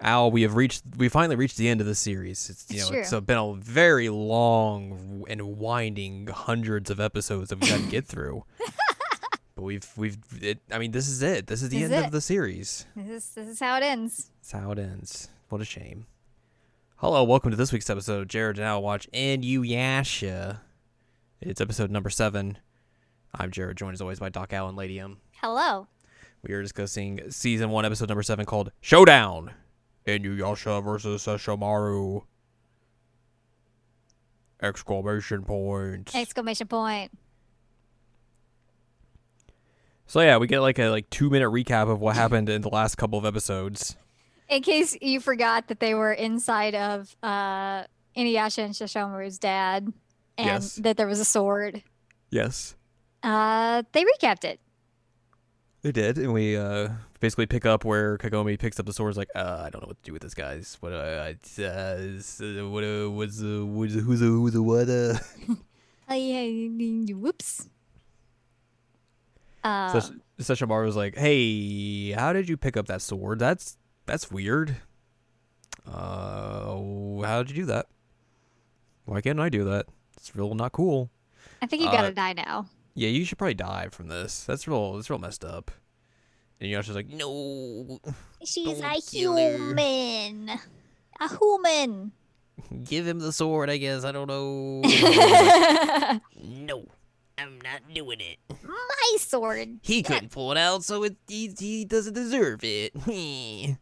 Al, we have reached we finally reached the end of the series. It's you It's know it's true. uh, been a very long and winding hundreds of episodes that we got to get through. but we've we've it, I mean this is it. This is the This end it. of the series. This is this is how it ends. That's how it ends. What a shame. Hello, welcome to this week's episode of Jared and Al Watch Inuyasha. It's episode number seven. I'm Jared, joined as always by Doc Allen and Lady M. Hello. We are discussing season one, episode number seven, called Showdown. Inuyasha versus Sesshomaru. Exclamation point. Exclamation point. so yeah, we get like a like two minute recap of what happened in the last couple of episodes. In case you forgot that they were inside of uh Inuyasha and Sesshomaru's dad and Yes. that there was a sword. Yes. Uh they recapped it. They did, and we uh basically pick up where Kagome picks up the sword. Is like, uh, I don't know what to do with this, guys. What, uh, uh, uh, what, uh, what's, uh, what's, uh, who's, uh, who's, uh, what, uh. Whoops. Um, Sesh- Sesshomaru was like, "Hey, how did you pick up that sword? That's that's weird. Uh, how did you do that? Why can't I do that? It's real not cool. I think you uh, gotta die now. Yeah, you should probably die from this. That's real. That's real messed up." Inuyasha's like, "No, She's a her. human. A human. give him the sword. I guess I don't know." no, I'm not doing it. My sword. He couldn't pull it out, so it, he he doesn't deserve it.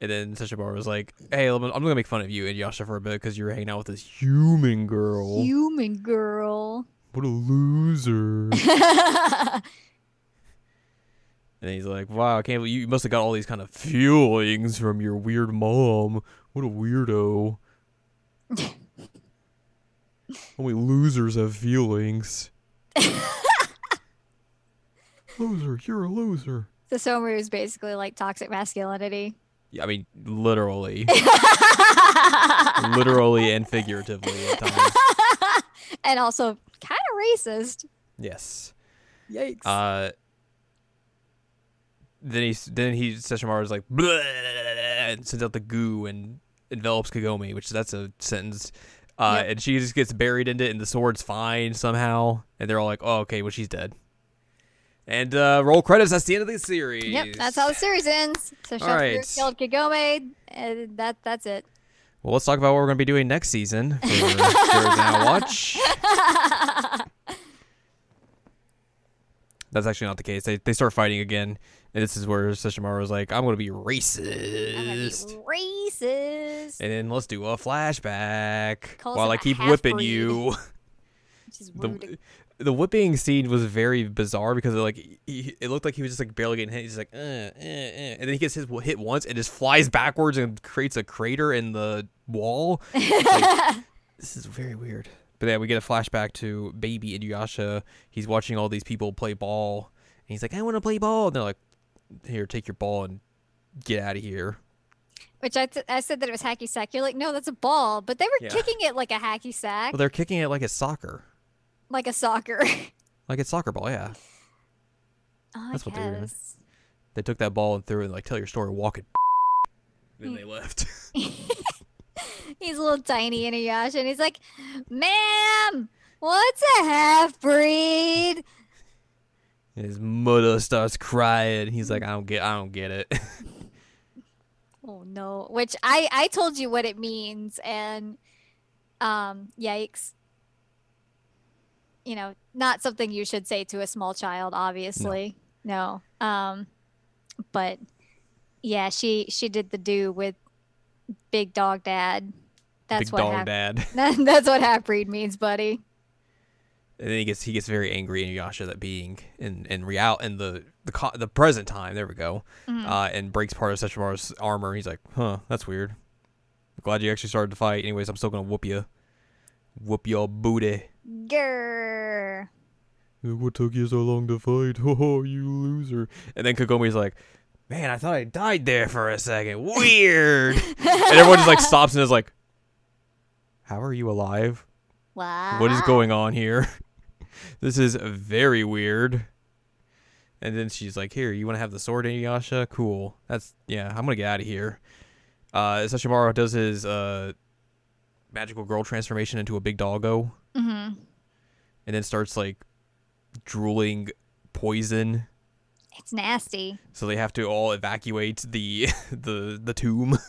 And then Sesshomaru was like, "Hey, I'm I'm gonna make fun of you Inuyasha for a bit because you're hanging out with this human girl. Human girl. What a loser!" and he's like, "Wow, I can't believe you must have got all these kind of feelings from your weird mom. What a weirdo! Only losers have feelings." loser, you're a loser. Sesshomaru is basically like toxic masculinity. Yeah, I mean, literally, literally and figuratively at times. and also kind of racist. Yes. Yikes. Uh. Then he then he Sesshomaru is like and sends out the goo and envelops Kagome, which that's a sentence. Uh, Yep. and she just gets buried in it, and the sword's fine somehow. And they're all like, "Oh, okay, well she's dead." And uh, roll credits. That's the end of the series. yep, that's how the series ends. So All right. killed Kagome, and that that's it. Well, let's talk about what we're going to be doing next season for Jared Now Watch. That's actually not the case. They they start fighting again, and this is where Sesshomaru is like, "I'm going to be I'm gonna be racist," racist. and then let's do a flashback Calls while I keep whipping half-breed. you. Which is rude. the The whipping scene was very bizarre because it, like he, it looked like he was just like barely getting hit. He's like, uh, uh, uh, and then he gets his hit once and just flies backwards and creates a crater in the wall. Like, this is very weird. But yeah, we get a flashback to baby Inuyasha. He's watching all these people play ball, and he's like, "I want to play ball." And they're like, "Here, take your ball and get out of here." Which I, th- I said that it was hacky sack. You're like, no, that's a ball. But they were Yeah. kicking it like a hacky sack, Well, they're kicking it like a soccer, like a soccer. like it's soccer ball. Yeah, Oh, That's I what they were doing. they took that ball and threw it and like, "Tell your story, walk it." Then they left. He's a little tiny Inuyasha, and he's like, ma'am, what's a half breed? His mother starts crying. He's like, "I don't get, I don't get it." Oh no! Which I I told you what it means, and um, yikes. You know, not something you should say to a small child, obviously. No. Um, but yeah, she she did the do with Big Dog Dad. That's Big what dog hap- dad. That's what half breed means, buddy. And then he gets he gets very angry Inuyasha that being in in real in the the co- the present time. There we go. Mhm. Uh, and breaks part of Sesshomaru's armor. He's like, "Huh, that's weird. Glad you actually started to fight. Anyways, I'm still gonna whoop you. Whoop your booty. Grr. What took you so long to fight? Oh, you loser. And then Kagome's like, man, I thought I died there for a second. Weird. and everyone just like stops and is like, how are you alive? What? What is going on here? this is very weird. And then she's like, "Here, you want to have the sword, Inuyasha? Cool. That's yeah. I'm gonna get out of here." Uh, Sesshomaru does his uh, magical girl transformation into a big doggo, hmm and then starts like drooling poison. It's nasty. So they have to all evacuate the the the tomb.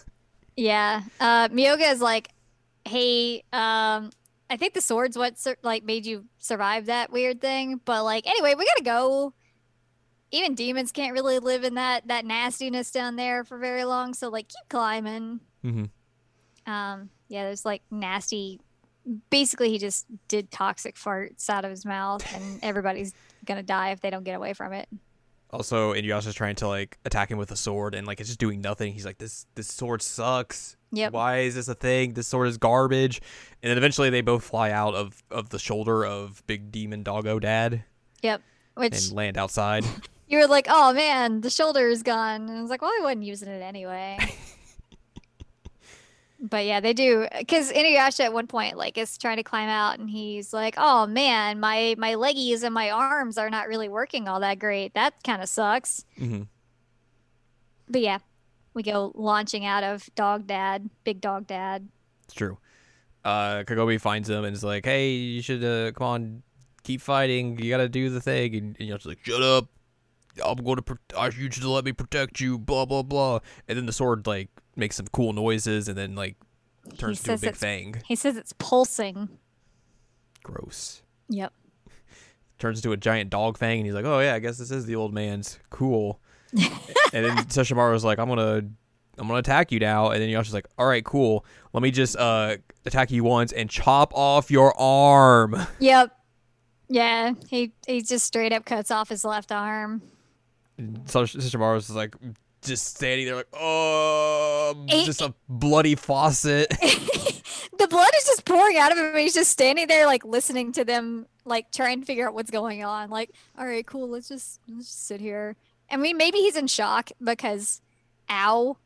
Yeah. Uh, Myoga is like, hey, um, I think the sword's what like made you survive that weird thing. But like, anyway, we gotta go. Even demons can't really live in that that nastiness down there for very long. So like, keep climbing. hmm Um, yeah, there's like nasty. Basically, he just did toxic farts out of his mouth, and everybody's gonna die if they don't get away from it. Also, Inuyasha's trying to like attack him with a sword, and like it's just doing nothing. He's like, "This this sword sucks. Yep. Why is this a thing? This sword is garbage." And then eventually, they both fly out of of the shoulder of Big Demon Doggo Dad Yep. Which and land outside. you were like, oh man, the shoulder is gone. And I was like, well, I wasn't using it anyway. but yeah, they do because Inuyasha at one point like is trying to climb out, and he's like, oh man, my my leggies and my arms are not really working all that great. That kind of sucks. hmm But yeah, we go launching out of Dog Dad, Big Dog Dad. It's true. Uh, Kagome finds him and is like, "Hey, you should uh, come on, keep fighting. You gotta do the thing." And, and Yasha's like, "Shut up. I'm going to. Pro- I you should let me protect you." Blah blah blah. And then the sword like makes some cool noises and then like turns into a big fang. He says it's pulsing. Gross. Yep. Turns into a giant dog fang, and he's like, "Oh yeah, I guess this is the old man's. Cool." and then Sesshomaru's like, "I'm gonna." I'm gonna attack you now, and then Yasha's like, "All right, cool. Let me just uh attack you once and chop off your arm." Yep. Yeah, he he just straight up cuts off his left arm. So Sesshomaru's like just standing there, like, oh, Eh, just a bloody faucet. the blood is just pouring out of him. He's just standing there, like listening to them, like trying to figure out what's going on. Like, all right, cool. Let's just let's just sit here. I mean, maybe he's in shock because, ow.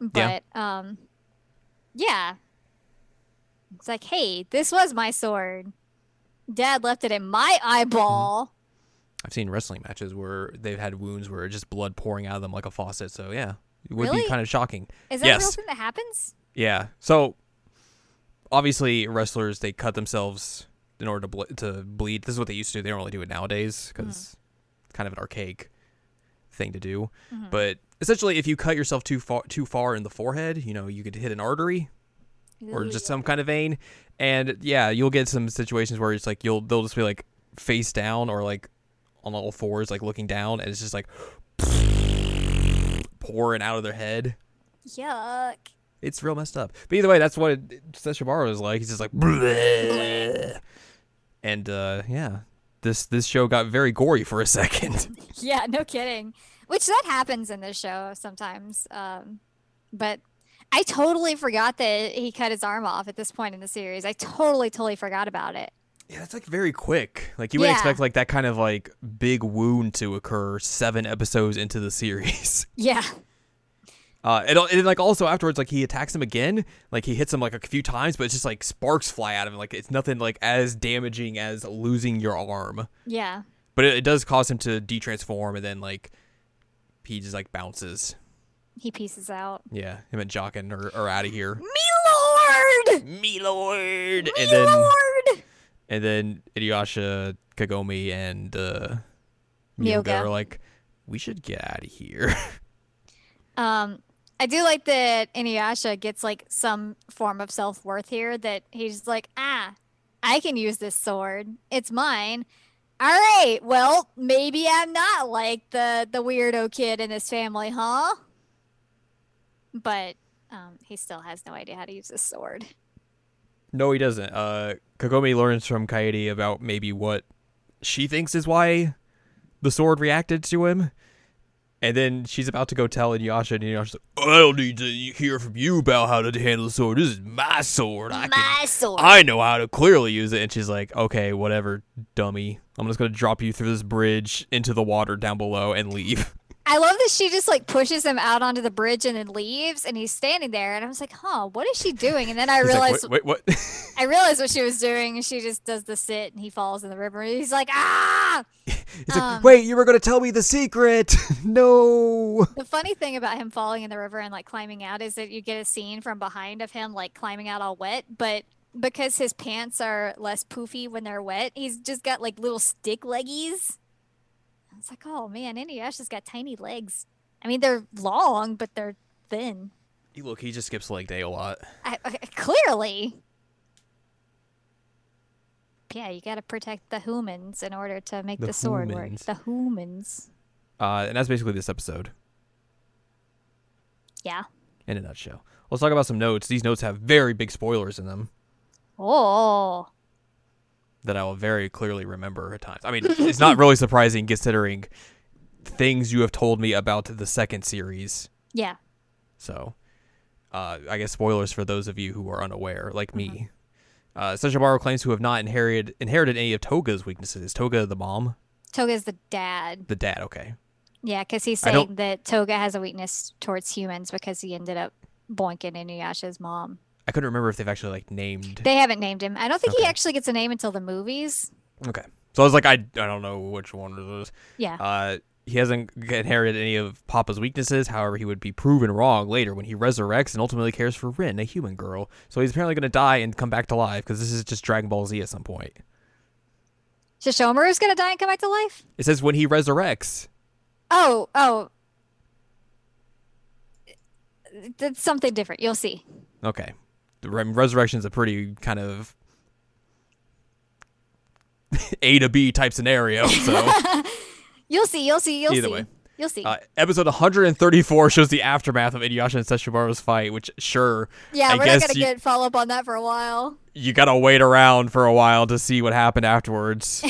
But um, yeah. It's like, hey, this was my sword. Dad left it in my eyeball. I've seen wrestling matches where they've had wounds where it's just blood pouring out of them like a faucet. So yeah, it would Really? be kind of shocking. Is that a real thing that happens? Yeah. So obviously wrestlers they cut themselves in order to ble- to bleed. This is what they used to do. They don't really do it nowadays because it's kind of an archaic thing to do. Mhm. But essentially, if you cut yourself too far too far in the forehead, you know, you could hit an artery or just some kind of vein. And yeah, you'll get some situations where it's like you'll they'll just be like face down or like on all fours, like looking down, and it's just like pouring out of their head. Yuck. It's real messed up. But either way, that's what Sesshomaru is like. He's just like, "Bleh." and uh, yeah, this this show got very gory for a second. Yeah, no kidding. Which that happens in this show sometimes. Um, but I totally forgot that he cut his arm off at this point in the series. I totally, totally forgot about it. Yeah, it's like very quick. Like you would Yeah. expect like that kind of like big wound to occur seven episodes into the series. Yeah. Uh, and, and like also afterwards, like he attacks him again. Like he hits him like a few times, but it's just like sparks fly out of him. Like it's nothing like as damaging as losing your arm. Yeah. But it, it does cause him to detransform, and then like he just like bounces. He pieces out. Yeah, him and Jaken are, are out of here. Me lord! Me lord, Me and then lord! And then Inuyasha, Kagome, and uh, Myoga are like, we should get out of here. Um, I do like that Inuyasha gets like some form of self worth here. That he's like, ah, I can use this sword. It's mine. All right. Well, maybe I'm not like the the weirdo kid in this family, huh? But um, he still has no idea how to use this sword. No, he doesn't. Uh, Kagome learns from Kaede about maybe what she thinks is why the sword reacted to him. And then she's about to go tell Inuyasha, and Inuyasha's like, I don't need to hear from you about how to handle the sword. This is my sword. I can, sword. I know how to clearly use it. And she's like, okay, whatever, dummy. I'm just going to drop you through this bridge into the water down below and leave. I love that she just like pushes him out onto the bridge and then leaves, and he's standing there, and I was like, "Huh, what is she doing?" And then I He's like, realized, wait, wait, what? I realized what she was doing, and she just does the sit, and he falls in the river. And he's like, "Ah!" He's like, Um, wait, you were gonna tell me the secret. no. The funny thing about him falling in the river and like climbing out is that you get a scene from behind of him like climbing out all wet, but because his pants are less poofy when they're wet, he's just got like little stick leggies. I was like, oh man, Inuyasha's got tiny legs. I mean, they're long, but they're thin. Look, he just skips leg day a lot. I, I, clearly. Yeah, you got to protect the humans in order to make the, The sword work. The humans. Uh, and that's basically this episode Yeah. in a nutshell. Let's talk about some notes. These notes have very big spoilers in them Oh. That I will very clearly remember at times. I mean, it's not really surprising considering things you have told me about the second series. Yeah. So, uh, I guess spoilers for those of you who are unaware, like me. Uh, Sesshomaru claims to have not inherited inherited any of Toga's weaknesses. Is Toga the mom? Toga's the dad. The dad, okay. Yeah, because he's saying that Toga has a weakness towards humans because he ended up boinking Inuyasha's mom. I couldn't remember if they've actually like named. They haven't named him. I don't think he actually gets a name until the movies. Okay, so I was like, I, I don't know which one it is. Yeah. Uh, he hasn't inherited any of Papa's weaknesses. However, he would be proven wrong later when he resurrects and ultimately cares for Rin, a human girl. So he's apparently going to die and come back to life because this is just Dragon Ball Z at some point. Sesshomaru's gonna die and come back to life? It says when he resurrects. Oh, oh. That's something different. You'll see. Okay, the is a pretty kind of A to B type scenario. So You'll see. You'll see. You'll Either see. way. You'll see. uh, episode 134 shows the aftermath of Inuyasha and Sesshomaru's fight, which sure yeah, I we're not gonna you- get follow up on that for a while. you gotta wait around for a while to see what happened afterwards.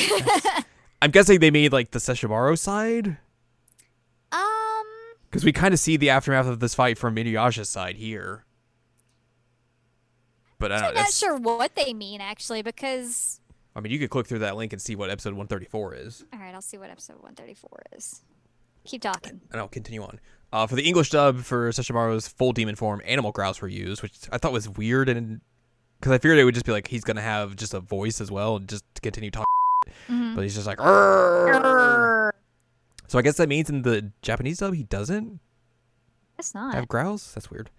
I'm guessing they made like the Sesshomaru side Um, because we kind of see the aftermath of this fight from Inuyasha's side here. But I don't I'm not sure what they mean actually because. I mean, you could click through that link and see what episode 134 is, All right, I'll see what episode 134 is. Keep talking. and I'll continue on. Uh, for the English dub for Sesshomaru's full demon form, animal growls were used, which I thought was weird, and because I figured it would just be like he's gonna have just a voice as well, and just to continue talking. Mhm. But he's just like, "Arr!" So I guess that means in the Japanese dub he doesn't. That's not. have growls. That's weird.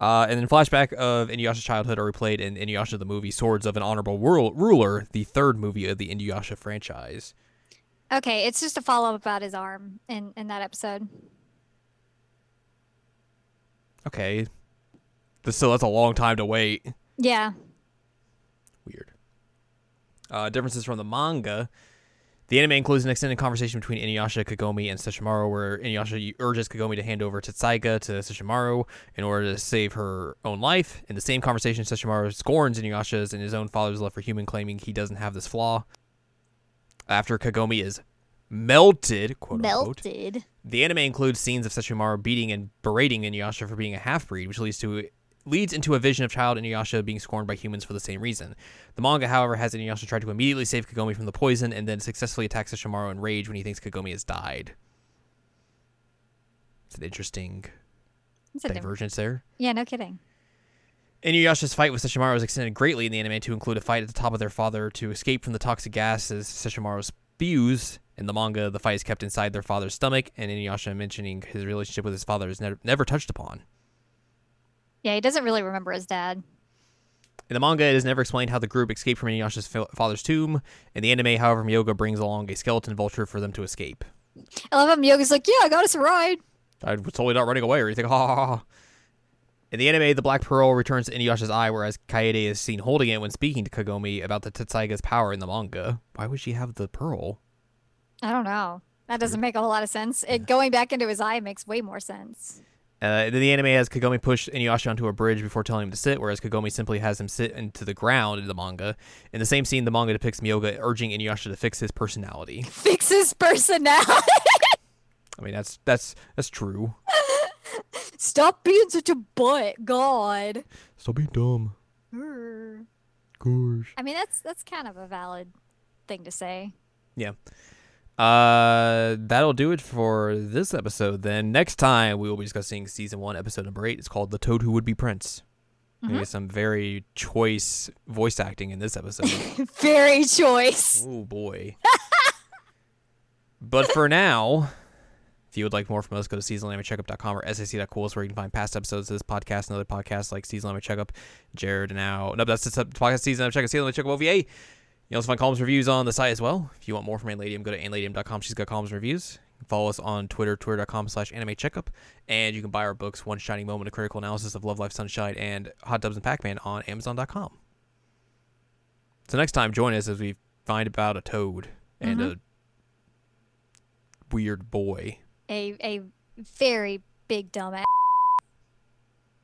Uh, and then flashback of Inuyasha's childhood are replayed in Inuyasha the movie Swords of an Honorable World Ruler, the third movie of the Inuyasha franchise. Okay, it's just a follow up about his arm in in that episode. Okay, so that's a long time to wait. Yeah. Weird. Uh, differences from the manga. The anime includes an extended conversation between Inuyasha, Kagome, and Sesshomaru, where Inuyasha urges Kagome to hand over Tessaiga to Sesshomaru in order to save her own life. In the same conversation, Sesshomaru scorns Inuyasha's and his own father's love for human, claiming he doesn't have this flaw. After Kagome is melted, quote unquote, the anime includes scenes of Sesshomaru beating and berating Inuyasha for being a half-breed, which leads to leads into a vision of child Inuyasha being scorned by humans for the same reason. The manga, however, has Inuyasha try to immediately save Kagome from the poison and then successfully attacks Sesshomaru in rage when he thinks Kagome has died. It's an interesting It's different- divergence there. Yeah, no kidding. Inuyasha's fight with Sesshomaru is extended greatly in the anime to include a fight at the top of their father to escape from the toxic gases Sesshomaru spews. In the manga, the fight is kept inside their father's stomach, and Inuyasha mentioning his relationship with his father is never, never touched upon. Yeah, he doesn't really remember his dad. In the manga, it is never explained how the group escaped from Inuyasha's father's tomb. In the anime, however, Myoga brings along a skeleton vulture for them to escape. I love him. Yoga's like, yeah, I got us a ride. I was totally not running away or anything. Ha ha ha. In the anime, the Black Pearl returns to Inuyasha's eye, whereas Kaede is seen holding it when speaking to Kagome about the Tessaiga's power in the manga. Why would she have the pearl? I don't know. That doesn't make a whole lot of sense. It going back into his eye makes way more sense. Uh, then the anime has Kagome push Inuyasha onto a bridge before telling him to sit, whereas Kagome simply has him sit into the ground in the manga. In the same scene, the manga depicts Myoga urging Inuyasha to fix his personality. Fix his personality. I mean, that's that's that's true. Stop being such a butt. God. Stop being dumb. Gosh. I mean, that's that's kind of a valid thing to say. Yeah. Uh, that'll do it for this episode. Then next time we will be discussing season one, episode number eight. It's called "The Toad Who Would Be Prince." Mhm. Maybe some very choice voice acting in this episode. Very choice. oh boy! but for now, if you would like more from us, go to seasonalanimecheckup.com or sac.cool where you can find past episodes of this podcast and other podcasts like Seasonal Anime Checkup, Jared and now. No, that's the podcast Seasonal Anime Checkup, Seasonal Anime Checkup OVA. You also find columns and reviews on the site as well. If you want more from Anladium, go to anladium.com. She's got columns and reviews. Follow us on Twitter, twitter.com slash anime checkup. And you can buy our books, One Shining Moment, a critical analysis of Love, Live, Sunshine, and Hot Dubs and Pac-Man on amazon.com. So next time, join us as we find about a toad and Mhm. a weird boy. A a very big dumbass.